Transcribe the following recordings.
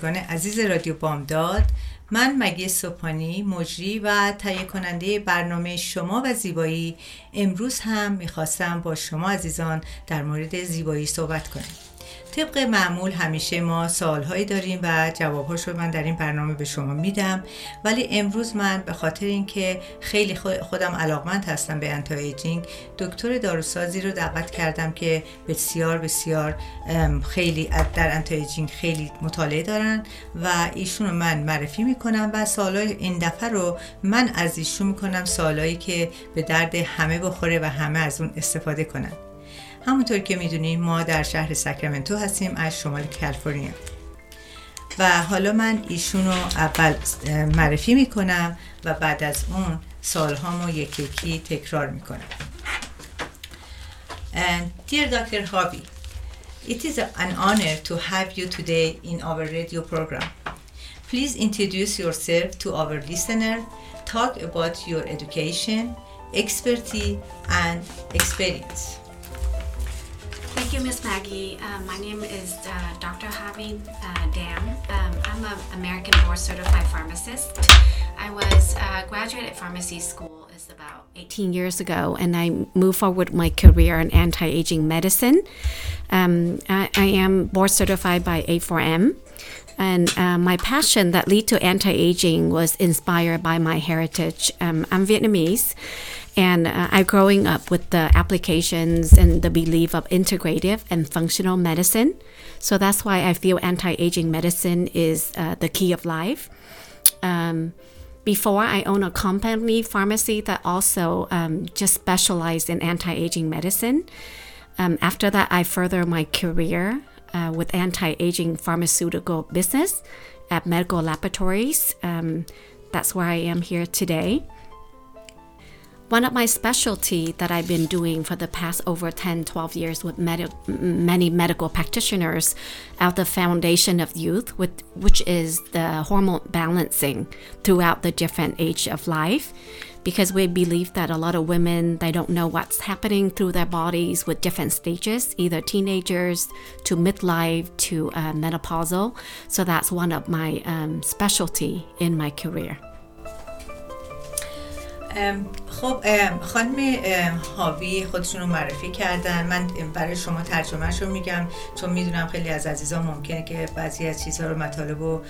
شنوندگان عزیز رادیو بامداد من مگی سپانی مجری و تهیه کننده برنامه شما و زیبایی امروز هم می‌خواستم با شما عزیزان در مورد زیبایی صحبت کنیم طبق معمول همیشه ما سوالهایی داریم و جوابهاش رو من در این برنامه به شما میدم. ولی امروز من به خاطر اینکه خیلی خودم علاقمند هستم به انتی ایجینگ دکتر داروسازی رو دعوت کردم که بسیار بسیار خیلی در انتی ایجینگ خیلی مطالعه دارن و ایشون رو من معرفی می‌کنم و سوالای این دفعه رو من از ایشون می‌کنم سوالایی که به درد همه بخوره و همه از اون استفاده کنن. همونطور که می‌دونیم ما در شهر ساکرامنتو هستیم از شمال کالیفرنیا و حالا من ایشون رو اول معرفی می‌کنم و بعد از اون سالهامو یکی یکی تکرار می‌کنم dear Dr. Hobby, it is an honor to have you today in our radio program. Please introduce yourself to our listener, talk about your education, expertise, and experience. Thank you, Miss Maggie. Uh, my name is uh, Dr. Javi uh, Dam. Um, I'm an American board certified pharmacist. I was uh, graduated at pharmacy school is about 18 years ago, and I moved forward my career in anti-aging medicine. Um, I, I, am board certified by A4M. And uh, my passion that led to anti-aging was inspired by my heritage. Um, I'm Vietnamese, and uh, I'm growing up with the applications and the belief of integrative and functional medicine. So that's why I feel anti aging medicine is uh, the key of life. Um, before I own a company pharmacy that also um, just specialized in anti aging medicine. Um, after that, I further my career uh, with anti aging pharmaceutical business at medical laboratories. Um, that's where I am here today. One of my specialty that I've been doing for the past over 10, 12 years with med- many medical practitioners at the Foundation of Youth, with, which is the hormone balancing throughout the different age of life Because we believe that a lot of women, they don't know what's happening through their bodies with different stages, either teenagers to midlife to uh, menopausal. So that's one of my um, specialty in my career. خب خانم هاوی خودشون رو معرفی کردن من برای شما ترجمهش رو میگم چون میدونم خیلی از عزیزان ممکنه که بعضی از چیزها رو مطالب رو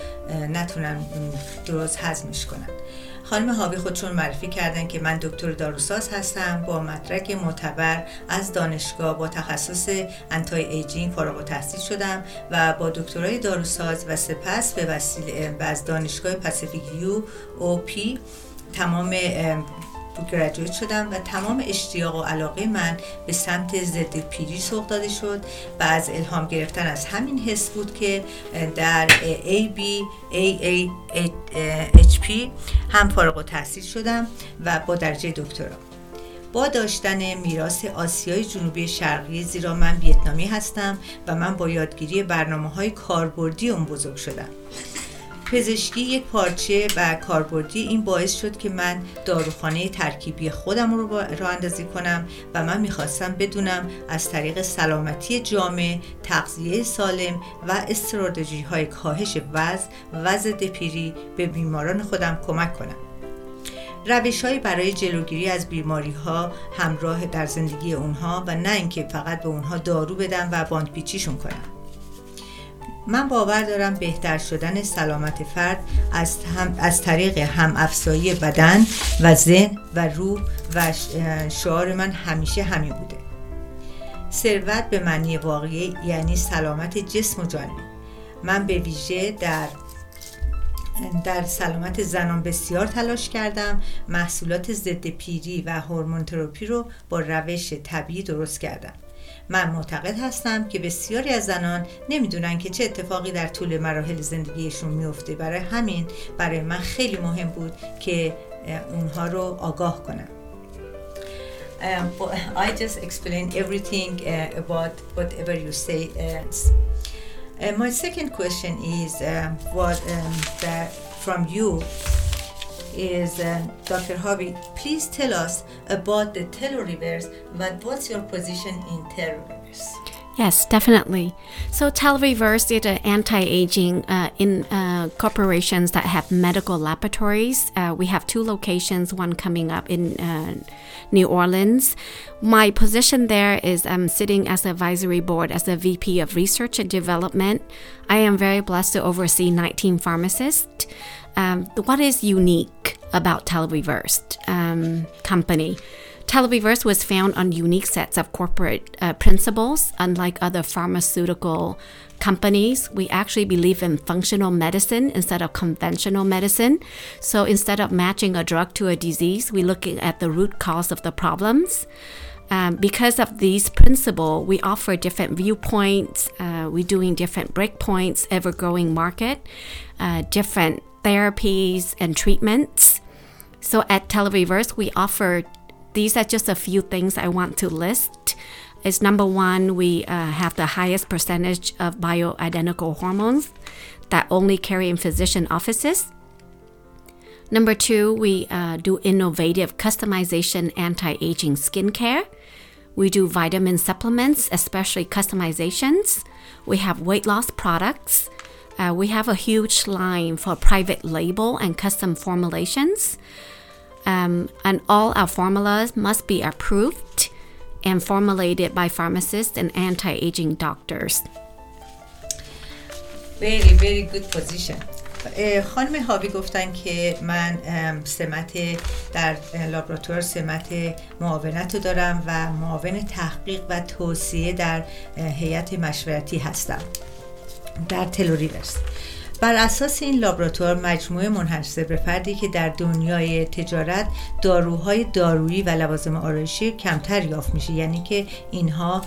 نتونن درست هضمش کنن خانم هاوی خودشون معرفی کردن که من دکتر داروساز هستم با مدرک معتبر از دانشگاه با تخصص anti-aging فارغ التحصیل شدم و با دکترای داروساز و سپس به وسیله از دانشگاه پاسیفیک UOP تمام graduate شدم و تمام اشتیاق و علاقه من به سمت ضد پیری سوق داده شد و از الهام گرفتن از همین حس بود که در AB AAHP هم فارغ و تحصیل شدم و با درجه دکترا. با داشتن میراث آسیای جنوبی شرقی زیرا من ویتنامی هستم و من با یادگیری برنامه های کاربردی اون بزرگ شدم. پزشکی یک پارچه و کاربردی. این باعث شد که من داروخانه ترکیبی خودم رو راه اندازی کنم و من می‌خواستم بدونم از طریق سلامتی جامعه تغذیه سالم و استراتژی های کاهش وزن و ضد پیری به بیماران خودم کمک کنم. روش های برای جلوگیری از بیماری ها همراه در زندگی اونها و نه اینکه فقط به اونها دارو بدم و باندپیچیشون کنم. من باور دارم بهتر شدن سلامت فرد از, هم، از طریق هم افزایی بدن و ذهن و روح و شعار من همیشه همین بوده. ثروت به معنی واقعی یعنی سلامت جسم و جانی. من به ویژه در در سلامت زنان بسیار تلاش کردم. محصولات ضد پیری و هورمون تراپی رو با روش طبیعی درست کردم. من معتقد هستم که بسیاری از زنان نمی‌دونن که چه اتفاقی در طول مراحل زندگیشون میفته برای همین برای من خیلی مهم بود که اونها رو آگاه کنم Um, I just explained everything uh, about whatever you say. Uh, uh, my second question is um, what um, that from you is uh, Dr. Harvey. Please tell us about the Telo reverse, but what's your position in Telo reverse? Yes, definitely. So Telereverse is an anti-aging uh, in uh, corporations that have medical laboratories. Uh, we have two locations, one coming up in uh, New Orleans. My position there is I'm sitting as advisory board as a VP of Research and Development. I am very blessed to oversee 19 pharmacists. Um, what is unique about Telereverse um, company? Telereverse was found on unique sets of corporate uh, principles. Unlike other pharmaceutical companies, we actually believe in functional medicine instead of conventional medicine. So instead of matching a drug to a disease, we're looking at the root cause of the problems. Um, because of these principles, we offer different viewpoints. Uh, we're doing different breakpoints, ever growing market, uh, different therapies and treatments. So at Telereverse, we offer these are just a few things I want to list. Is number one, we uh, have the highest percentage of bioidentical hormones that only carry in physician offices. Number two, we uh, do innovative customization anti aging skincare. We do vitamin supplements, especially customizations. We have weight loss products. Uh, we have a huge line for private label and custom formulations. Um, and all our formulas must be approved and formulated by pharmacists and anti-aging doctors. Very, very good position. خانم هاوی گفتن که من سمت در لابراتوار سمت معاونت رو دارم و معاون تحقیق و توصیه در هیئت مشورتی هستم در تلوریورس بر اساس این لابراتوار مجموعه منحصر به فردی که در دنیای تجارت داروهای دارویی و لوازم آرایشی کمتر یافت میشه. یعنی که اینها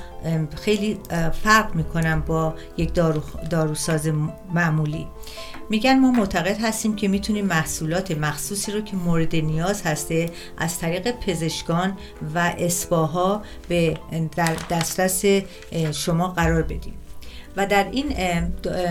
خیلی فرق می‌کنن با یک دارو داروساز معمولی. میگن ما معتقد هستیم که می‌تونیم محصولات مخصوصی رو که مورد نیاز هسته از طریق پزشکان و اسپاها به در دسترس شما قرار بدیم. و در این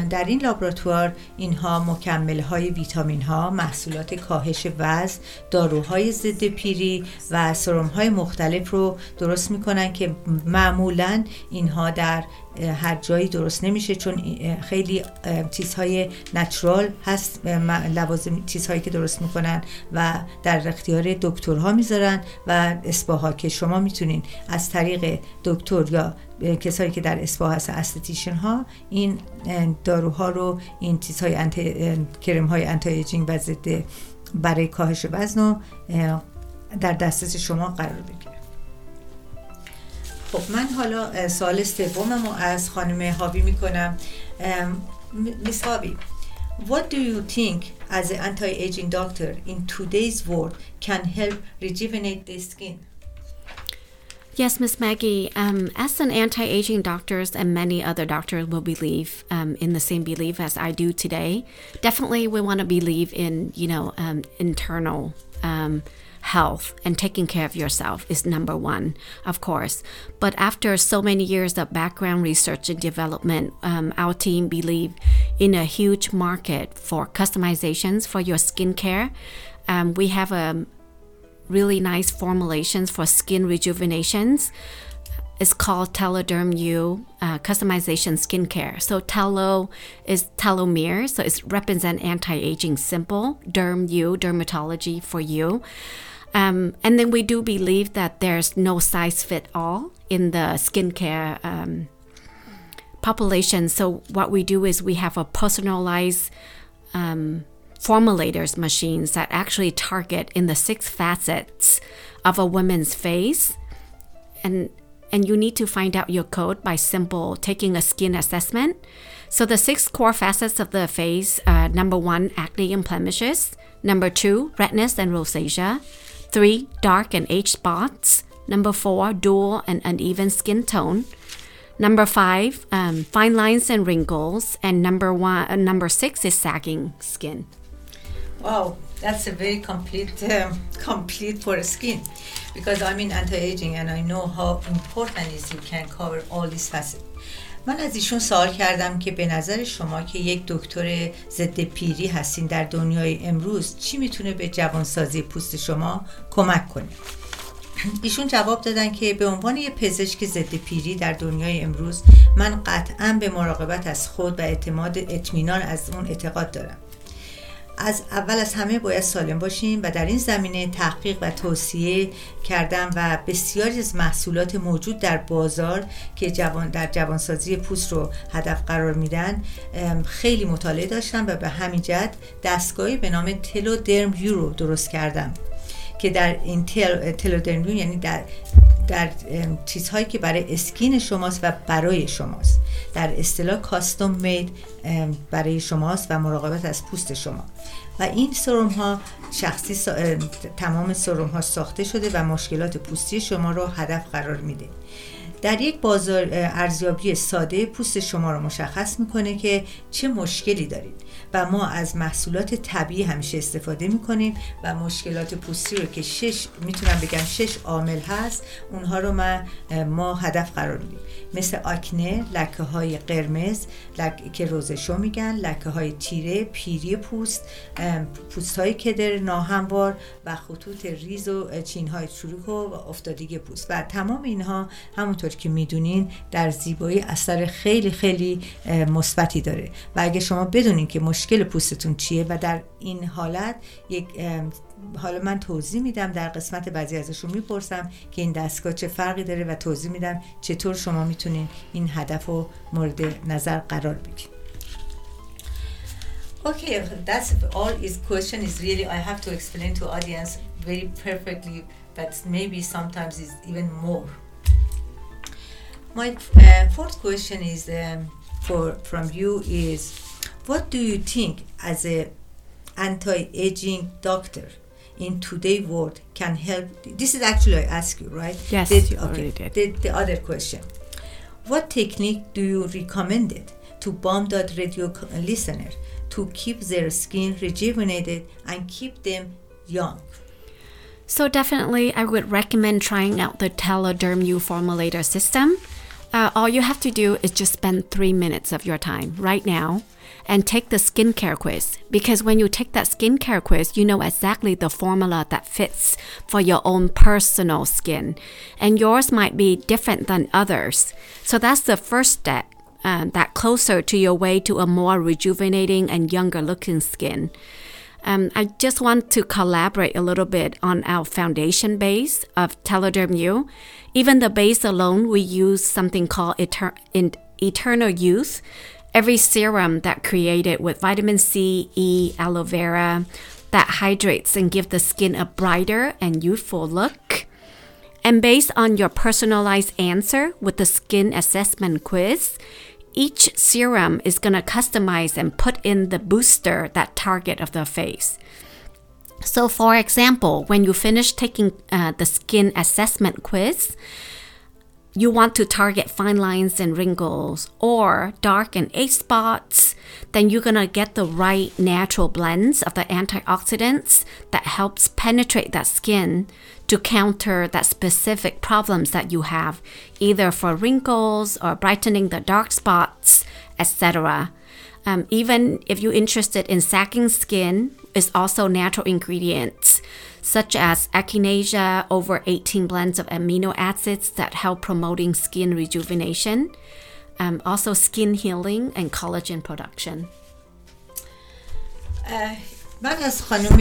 در این لابراتوار اینها مکمل های ویتامین ها محصولات کاهش وزن داروهای ضد پیری و سرم های مختلف رو درست می‌کنن که معمولا اینها در هر جایی درست نمیشه چون خیلی چیزهای نچرال هست لوازم چیزهایی که درست می‌کنن و در اختیار دکترها می‌ذارن و اسپاها که شما می‌تونین از طریق دکتر یا کسایی که در اسپا هست esthetician ها این داروها رو این چیزهای anti کرم های anti-aging و ضد برای کاهش وزن در دسترس شما قرار بگیره خب من حالا سال سومم از خانم هاوی میکنم میس هاوی What do you think as an anti-aging doctor in today's world can help rejuvenate the skin? Yes, Miss Maggie. Um, as an anti-aging doctors and many other doctors will believe um, in the same belief as I do today. Definitely, we want to believe in you know um, internal um, health and taking care of yourself is number one, of course. But after so many years of background research and development, um, our team believe in a huge market for customizations for your skincare. Um, we have a really nice formulations for skin rejuvenations. It's called Teloderm U uh, customization skincare. So Telo is telomere, so it represents anti-aging simple. Derm U, dermatology for you. Um, and then we do believe that there's no size fit all in the skincare um, population. So what we do is we have a personalized um, formulators machines that actually target in the six facets of a woman's face and and you need to find out your code by simple taking a skin assessment So the six core facets of the face are number one, acne and blemishes. Number two, redness and rosacea. Three, dark and age spots. Number four, dual and uneven skin tone. Number five, um, fine lines and wrinkles. And number one, uh, number six is sagging skin. Wow, that's a very complete, um, complete for skin. Because I'm in anti-aging and I know how important is you can cover all these facets. من از ایشون سوال کردم که به نظر شما که یک دکتر ضد پیری هستین در دنیای امروز چی می‌تونه به جوانسازی پوست شما کمک کنه؟ ایشون جواب دادن که به عنوان یه پزشک ضد پیری در دنیای امروز من قطعا به مراقبت از خود و اعتماد اطمینان از اون اعتقاد دارم. از اول از همه باید سالم باشیم و در این زمینه تحقیق و توصیه کردم و بسیاری از محصولات موجود در بازار که جوان در جوانسازی پوست رو هدف قرار میدن خیلی مطالعه داشتم و به همین جد دستگاهی به نام تلو درم یورو درست کردم که در این تل، یعنی در در چیزهایی که برای اسکین شماست و برای شماست. در اصطلاح کاستوم مید برای شماست و مراقبت از پوست شما. و این سرم ها شخصی تمام سرم ها ساخته شده و مشکلات پوستی شما رو هدف قرار میده. در یک بازار ارزیابی ساده پوست شما رو مشخص می‌کنه که چه مشکلی دارید. و ما از محصولات طبیعی همیشه استفاده می‌کنیم و مشکلات پوستی رو که شش می‌تونم بگم شش عامل هست اونها رو ما, ما هدف قرار میدیم. مثل آکنه لکه های قرمز لک... که روزشو میگن لکه های تیره پیری پوست پوست های کدر ناهموار و خطوط ریز و چین های چروک و افتادگی پوست. و تمام اینها همونطور که می‌دونین در زیبایی اثر خیلی خیلی مثبتی داره. و اگه شما بدونین که مشکل پوستتون چیه و در این حالت یک حالا من توضیح میدم در قسمت بعضی ازشون می‌پرسم که این دستگاه چه فرقی داره و توضیح میدم چطور شما می‌تونین این هدف رو مورد نظر قرار بدین Okay, that's all is question is really I have to explain to audience very perfectly, but maybe sometimes is even more. My uh, fourth question is um, for from you is what do you think as a anti-aging doctor in today's world can help. This is actually i ask you right? Yes the, you okay. did. The, the other question. What technique do you recommend it to bomb dot radio listener to keep their skin rejuvenated and keep them young? So definitely i would recommend trying out the telederm u formulator system. Uh, all you have to do is just spend three minutes of your time right now and take the skincare quiz because when you take that skincare quiz, you know exactly the formula that fits for your own personal skin. And yours might be different than others. So that's the first step. Uh, that closer to your way to a more rejuvenating and younger looking skin. Um, I just want to collaborate a little bit on our foundation base of Telederm U. Even the base alone, we use something called Eter- Eternal Youth, every serum that created with vitamin C, E, aloe vera that hydrates and give the skin a brighter and youthful look. And based on your personalized answer with the skin assessment quiz, each serum is going to customize and put in the booster that target of the face. So, for example, when you finish taking uh, the skin assessment quiz, you want to target fine lines and wrinkles or dark and age spots, then you're gonna get the right natural blends of the antioxidants that helps penetrate that skin to counter that specific problems that you have, either for wrinkles or brightening the dark spots, etc. Um, even if you're interested in sacking skin, is also natural ingredients such as echinacea, over 18 blends of amino acids that help promoting skin rejuvenation, um, also skin healing and collagen production. من از خانم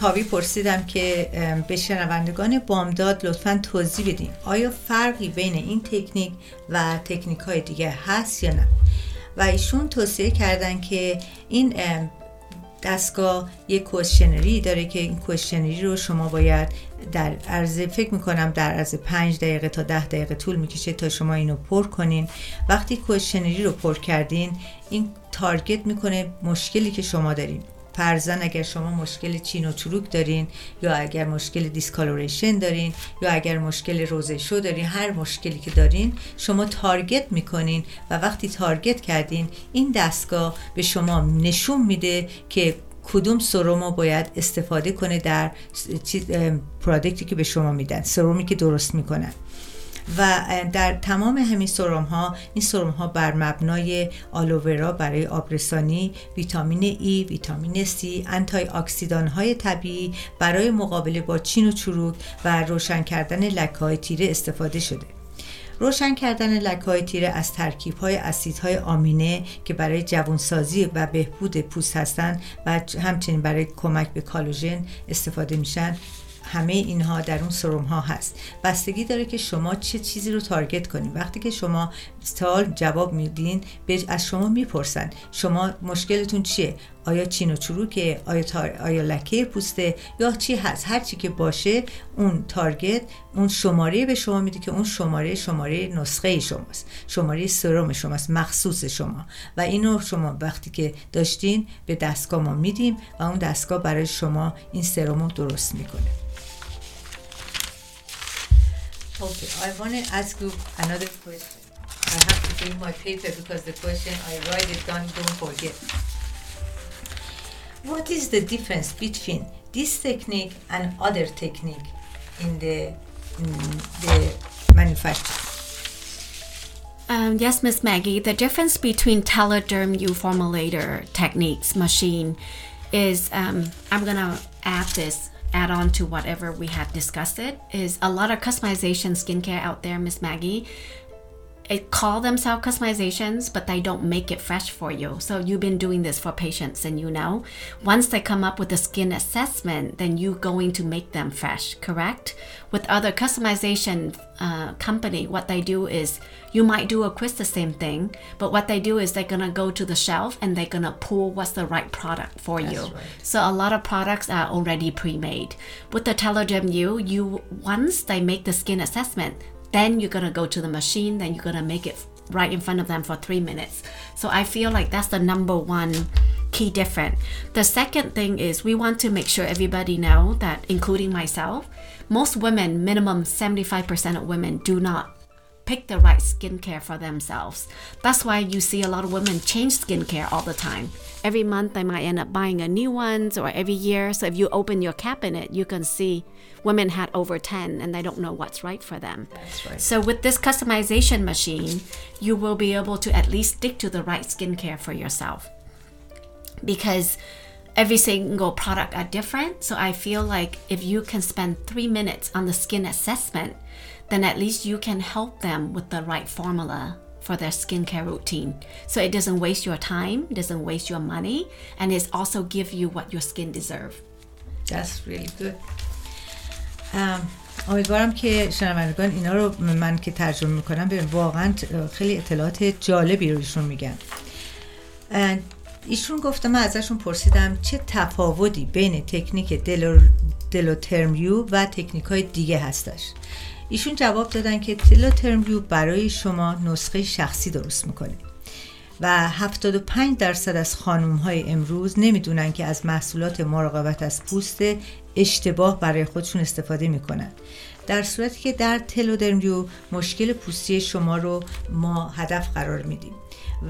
هاوی پرسیدم که به شنوندگان بامداد لطفا توضیح بدین آیا فرقی بین این تکنیک و تکنیک های دیگه هست یا نه و ایشون توصیه کردن که این دستگاه یک questionnaire ی داره که این questionnaire رو شما باید در عرض فکر می‌کنم در عرض پنج دقیقه تا ده دقیقه طول می‌کشه تا شما اینو پر کنین. وقتی questionnaire رو پر کردین این target می‌کنه مشکلی که شما دارین. فرضا اگر شما مشکل چین و چروک دارین یا اگر مشکل discoloration دارین یا اگر مشکل rosacea دارین هر مشکلی که دارین شما target می‌کنین و وقتی target کردین این دستگاه به شما نشون میده که کدوم serum و باید استفاده کنه در product ی که به شما میدن serum ی که درست می‌کنن. و در تمام همین سرم ها این سرم ها بر مبنای آلوورا برای آبرسانی ویتامین ای ویتامین سی anti اکسیدان های طبیعی برای مقابله با چین و چروک و روشن کردن لکه های تیره استفاده شده. روشن کردن لکه های تیره از ترکیب های اسیدهای آمینه که برای جوانسازی و بهبود پوست هستند و همچنین برای کمک به کالوژن استفاده میشن. همه اینها در اون سروم ها هست. بستگی داره که شما چه چیزی رو تارگت کنید. وقتی که شما سوال جواب میدین از شما می‌پرسن. شما مشکلتون چیه؟ آیا چین و چروکه؟ آیا, تار... آیا لکه پوسته یا چی هست؟ هر چی که باشه اون تارگت اون شماره به شما میده که اون شماره شماره نسخه شماست. شماره سرم شماست مخصوص شما. و اینو شما وقتی که داشتین به دستگاه ما میدیم و اون دستگاه برای شما این سرم رو درست می‌کنه. Okay, I want to ask you another question. I have to bring my paper because the question I write it down, don't forget. What is the difference between this technique and other technique in the in the manufacture? Um, yes, Miss Maggie. The difference between Telederm formulator techniques machine is um, I'm gonna add this add on to whatever we had discussed it is a lot of customization skincare out there miss maggie it call themselves customizations but they don't make it fresh for you. So you've been doing this for patients and you know once they come up with a skin assessment then you going to make them fresh correct? With other customization uh, company what they do is you might do a quiz the same thing but what they do is they're gonna go to the shelf and they're gonna pull what's the right product for That's you. right. so a lot of products are already pre-made. With the telogem u you once they make the skin assessment then you're gonna go to the machine then you're gonna make it right in front of them for three minutes. So i feel like that's the number one key difference. The second thing is we want to make sure everybody know that including myself most women minimum 75% of women do not pick the right skincare for themselves. That's why you see a lot of women change skincare all the time. Every month they might end up buying a new ones or every year. So if you open your cabinet, you can see women had over 10 and they don't know what's right for them. Right. So with this customization machine, you will be able to at least stick to the right skincare for yourself. Because every single product are different. So I feel like if you can spend three minutes on the skin assessment, then at least you can help them with the right formula for their skincare routine. So it doesn't waste your time, doesn't waste your money, and it also give you what your skin deserve. That's really good. Um, امیدوارم که شنوندگان اینا رو من که ترجمه می‌کنم به واقعا خیلی اطلاعات جالبی رو ایشون میگن ایشون گفته من ازشون پرسیدم چه تفاوتی بین تکنیک دلو, دلوترمیو و تکنیک های دیگه هستش ایشون جواب دادن که ترمیو برای شما نسخه شخصی درست می‌کنه. و 75 درصد از خانوم های امروز نمی‌دونن که از محصولات مراقبت از پوست اشتباه برای خودشون استفاده می‌کنن. در صورتی که در تلودرمیو مشکل پوستی شما رو ما هدف قرار میدیم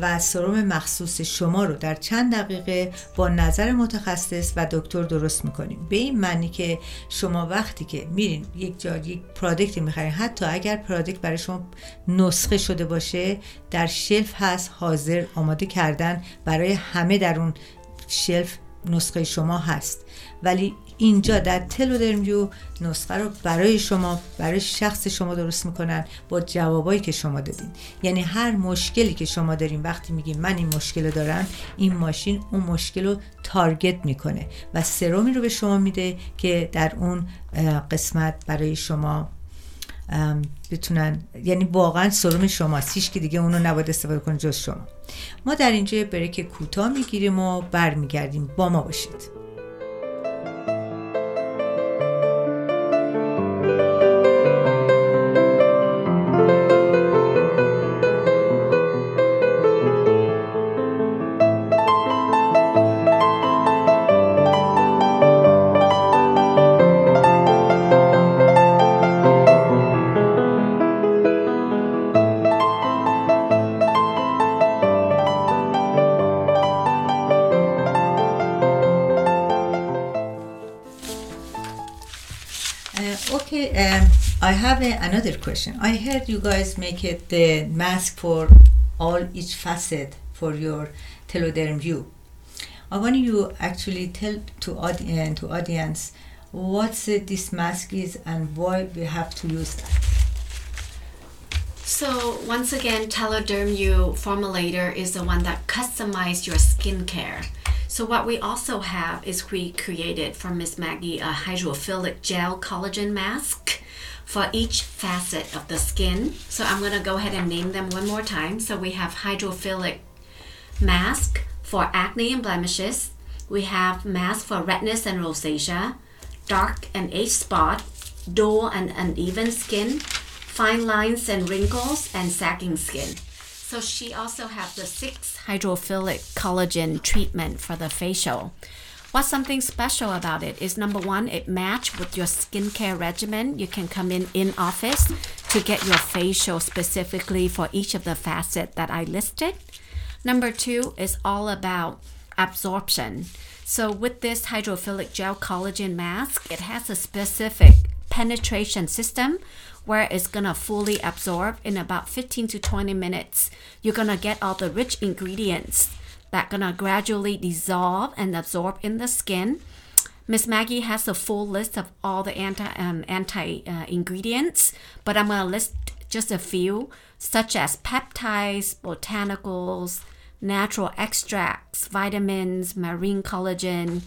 و سرم مخصوص شما رو در چند دقیقه با نظر متخصص و دکتر درست می‌کنیم. به این معنی که شما وقتی که میرین یک جا یک پرادکت می‌خرین حتی اگر پرادکت برای شما نسخه شده باشه در شلف هست حاضر آماده کردن برای همه در اون شلف نسخه شما هست. ولی اینجا در تلودرمیو نسخه رو برای شما برای شخص شما درست می‌کنن با جوابایی که شما دادین. یعنی هر مشکلی که شما دارین وقتی میگین من این مشکل رو دارم این ماشین اون مشکل رو تارگت می‌کنه و سرومی رو به شما میده که در اون قسمت برای شما بتونن یعنی واقعا سرم شماست. هیچ که دیگه اونو نباید استفاده کنه جز شما. ما در اینجا بریک کوتاه می‌گیریم و برمیگردیم. با ما باشید. Another question. I heard you guys make it the mask for all each facet for your teloderm view. I want you actually tell to audience uh, to audience what this mask is and why we have to use that. So once again, Teloderm U formulator is the one that customize your skincare. So what we also have is we created for Miss Maggie a hydrophilic gel collagen mask for each facet of the skin. So I'm going to go ahead and name them one more time. So we have hydrophilic mask for acne and blemishes. We have mask for redness and rosacea, dark and age spot, dull and uneven skin, fine lines and wrinkles, and sagging skin. So she also has the six hydrophilic collagen treatment for the facial. What's something special about it is number one, it match with your skincare regimen. You can come in in office to get your facial specifically for each of the facet that I listed. Number two is all about absorption. So with this hydrophilic gel collagen mask, it has a specific penetration system where it's gonna fully absorb in about 15 to 20 minutes. You're gonna get all the rich ingredients that gonna gradually dissolve and absorb in the skin. Miss Maggie has a full list of all the anti um, anti uh, ingredients, but I'm gonna list just a few, such as peptides, botanicals, natural extracts, vitamins, marine collagen,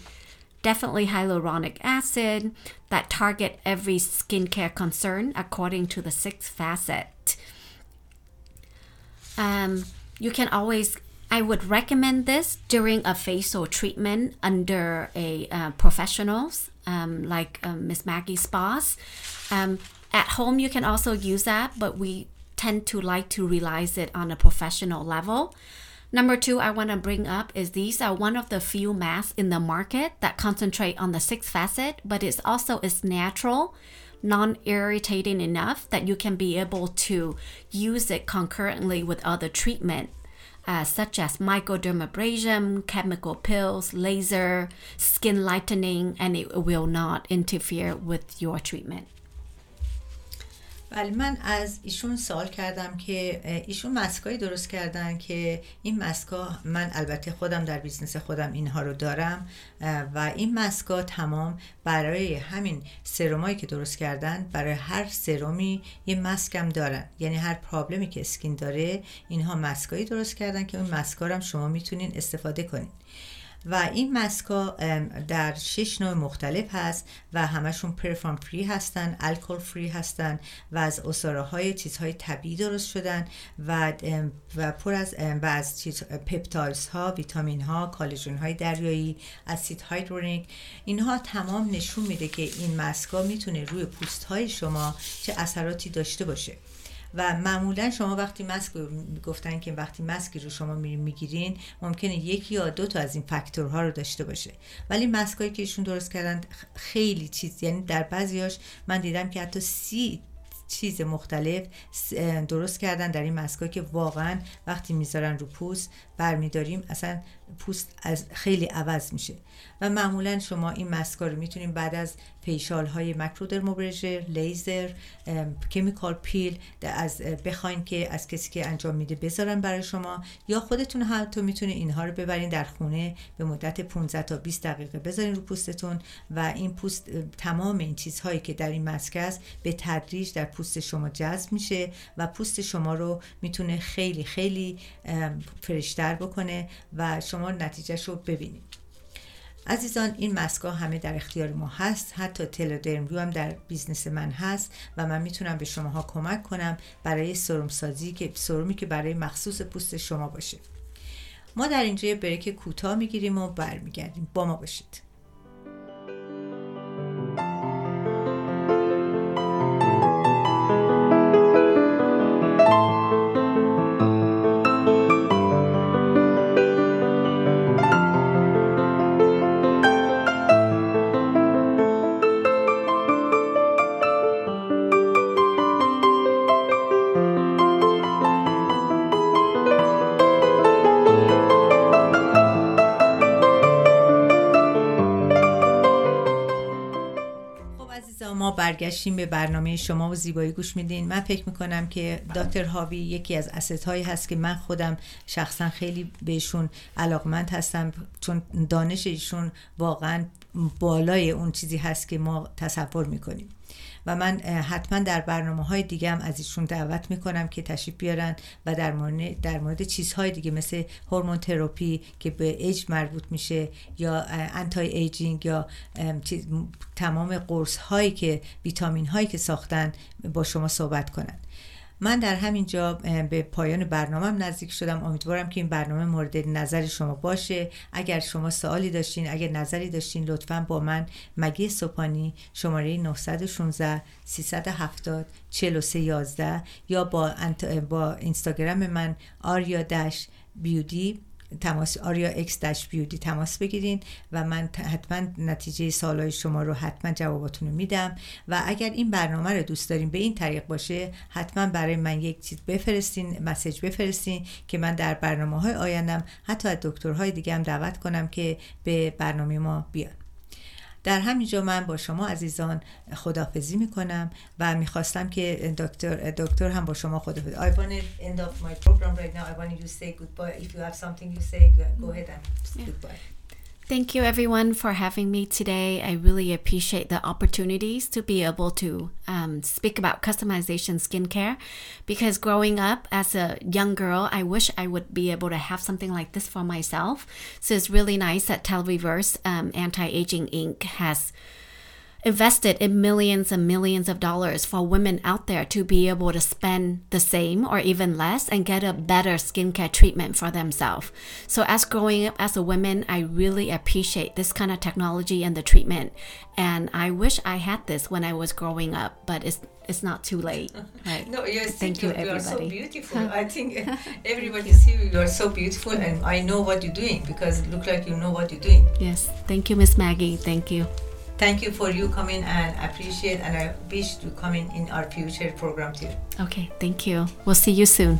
definitely hyaluronic acid that target every skincare concern according to the six facet. Um, you can always I would recommend this during a facial treatment under a uh, professionals um, like um, Miss Maggie Spas. Um, at home, you can also use that, but we tend to like to realize it on a professional level. Number two, I want to bring up is these are one of the few masks in the market that concentrate on the sixth facet, but it's also is natural, non-irritating enough that you can be able to use it concurrently with other treatment uh, such as microdermabrasion, chemical pills, laser, skin lightening, and it will not interfere with your treatment. ولی من از ایشون سوال کردم که ایشون مسکایی درست کردن که این مسکا من البته خودم در business خودم اینها رو دارم و این مسکا تمام برای همین serum ایی که درست کردن برای هر serum ی یه مسکم دارن. یعنی هر problem ی که skin داره اینها مسکایی درست کردن که اون مسکا هم شما می‌تونین استفاده کنین. و این مسکا در شش نوع مختلف هست و همشون پرفام فری هستن الکل فری هستن و از اصاره های چیزهای طبیعی درست شدن و و پر از و از چیز پپتایدز ها ویتامین ها کالژن های دریایی اسید هایدرونیک اینها تمام نشون میده که این مسکا می‌تونه روی پوست های شما چه اثراتی داشته باشه. و معمولا شما وقتی مسک گفتن که وقتی مسکی رو شما میرین می‌گیرین ممکنه یکی یا دو تا از این فاکتورها رو داشته باشه. ولی مسکایی که ایشون درست کردن خیلی چیز یعنی در بعضیاش من دیدم که حتی سی چیز مختلف درست کردن در این مسکا که واقعا وقتی می‌ذارن رو پوست برمیداریم اصلا پوست از خیلی عوض میشه. و معمولا شما این مسکا رو می‌تونیم بعد از فیشال های مکرودرموبرژر لیزر chemical peel از بخواین که از کسی که انجام میده بذارن برای شما یا خودتون تو می‌تونه اینها رو ببرین در خونه به مدت 15 تا 20 دقیقه بذارین رو پوستتون و این پوست تمام این چیزهایی که در این مسک است به تدریج در پوست شما جذب میشه و پوست شما رو می‌تونه خیلی خیلی fresh تر بکنه و شما نتیجهش رو ببینید. عزیزان این مسکا همه در اختیار ما هست. حتی تلودرم هم در business من هست و من می‌تونم به شماها کمک کنم برای سرم سازی که سرمی که برای مخصوص پوست شما باشه. ما در اینجا یه بریک کوتاه می‌گیریم و برمیگردیم. با ما باشید. برگشتیم به برنامه شما و زیبایی گوش میدین. من فکر می‌کنم که دکتر هاوی یکی از اسست هایی هست که من خودم شخصا خیلی بهشون علاقمند هستم چون دانش ایشون واقعا بالای اون چیزی هست که ما تصور می‌کنیم. و من حتما در برنامه های دیگه هم از ایشون دعوت می‌کنم که تشریف بیارن و در مورد, در مورد چیزهای دیگه مثل هورمون تراپی که به ایج مربوط میشه یا انتای ایجینگ یا تمام قرص هایی که ویتامین هایی که ساختن با شما صحبت کنن. من در همین جا به پایان برنامه نزدیک شدم. امیدوارم که این برنامه مورد نظر شما باشه. اگر شما سوالی داشتین اگر نظری داشتین لطفا با من مگی سوپانی شماره 916 370 4311 یا با, با اینستاگرام من آریا دش بیودی تماس آریا اکس داش بیودی تماس بگیرین و من حتما نتیجه سالهای شما رو حتما جواباتون رو میدم و اگر این برنامه رو دوست دارین به این طریق باشه حتما برای من یک چیز بفرستین مسیج بفرستین که من در برنامه های آیندم حتی از دکترهای دیگه هم دعوت کنم که به برنامه ما بیان. در همینجا من با شما عزیزان خدافزی می‌کنم و می‌خواستم که دکتر دکتر هم با شما خدافزی I want to end of my program right now I want you to say goodbye if you have something you say go ahead and yeah. goodbye Thank you, everyone, for having me today. I really appreciate the opportunities to be able to um, speak about customization skincare because growing up as a young girl, I wish I would be able to have something like this for myself. So it's really nice that Telreverse um, Anti Aging Ink has invested in millions and millions of dollars for women out there to be able to spend the same or even less and get a better skincare treatment for themselves. So, as growing up as a woman, I really appreciate this kind of technology and the treatment. And I wish I had this when I was growing up, but it's it's not too late. Right? no, yes, thank you, everybody. You are so beautiful. I think everybody see you. You are so beautiful, and I know what you're doing because it look like you know what you're doing. Yes, thank you, Miss Maggie. Thank you thank you for you coming and appreciate and I wish to come in in our future program too. Okay, thank you. We'll see you soon.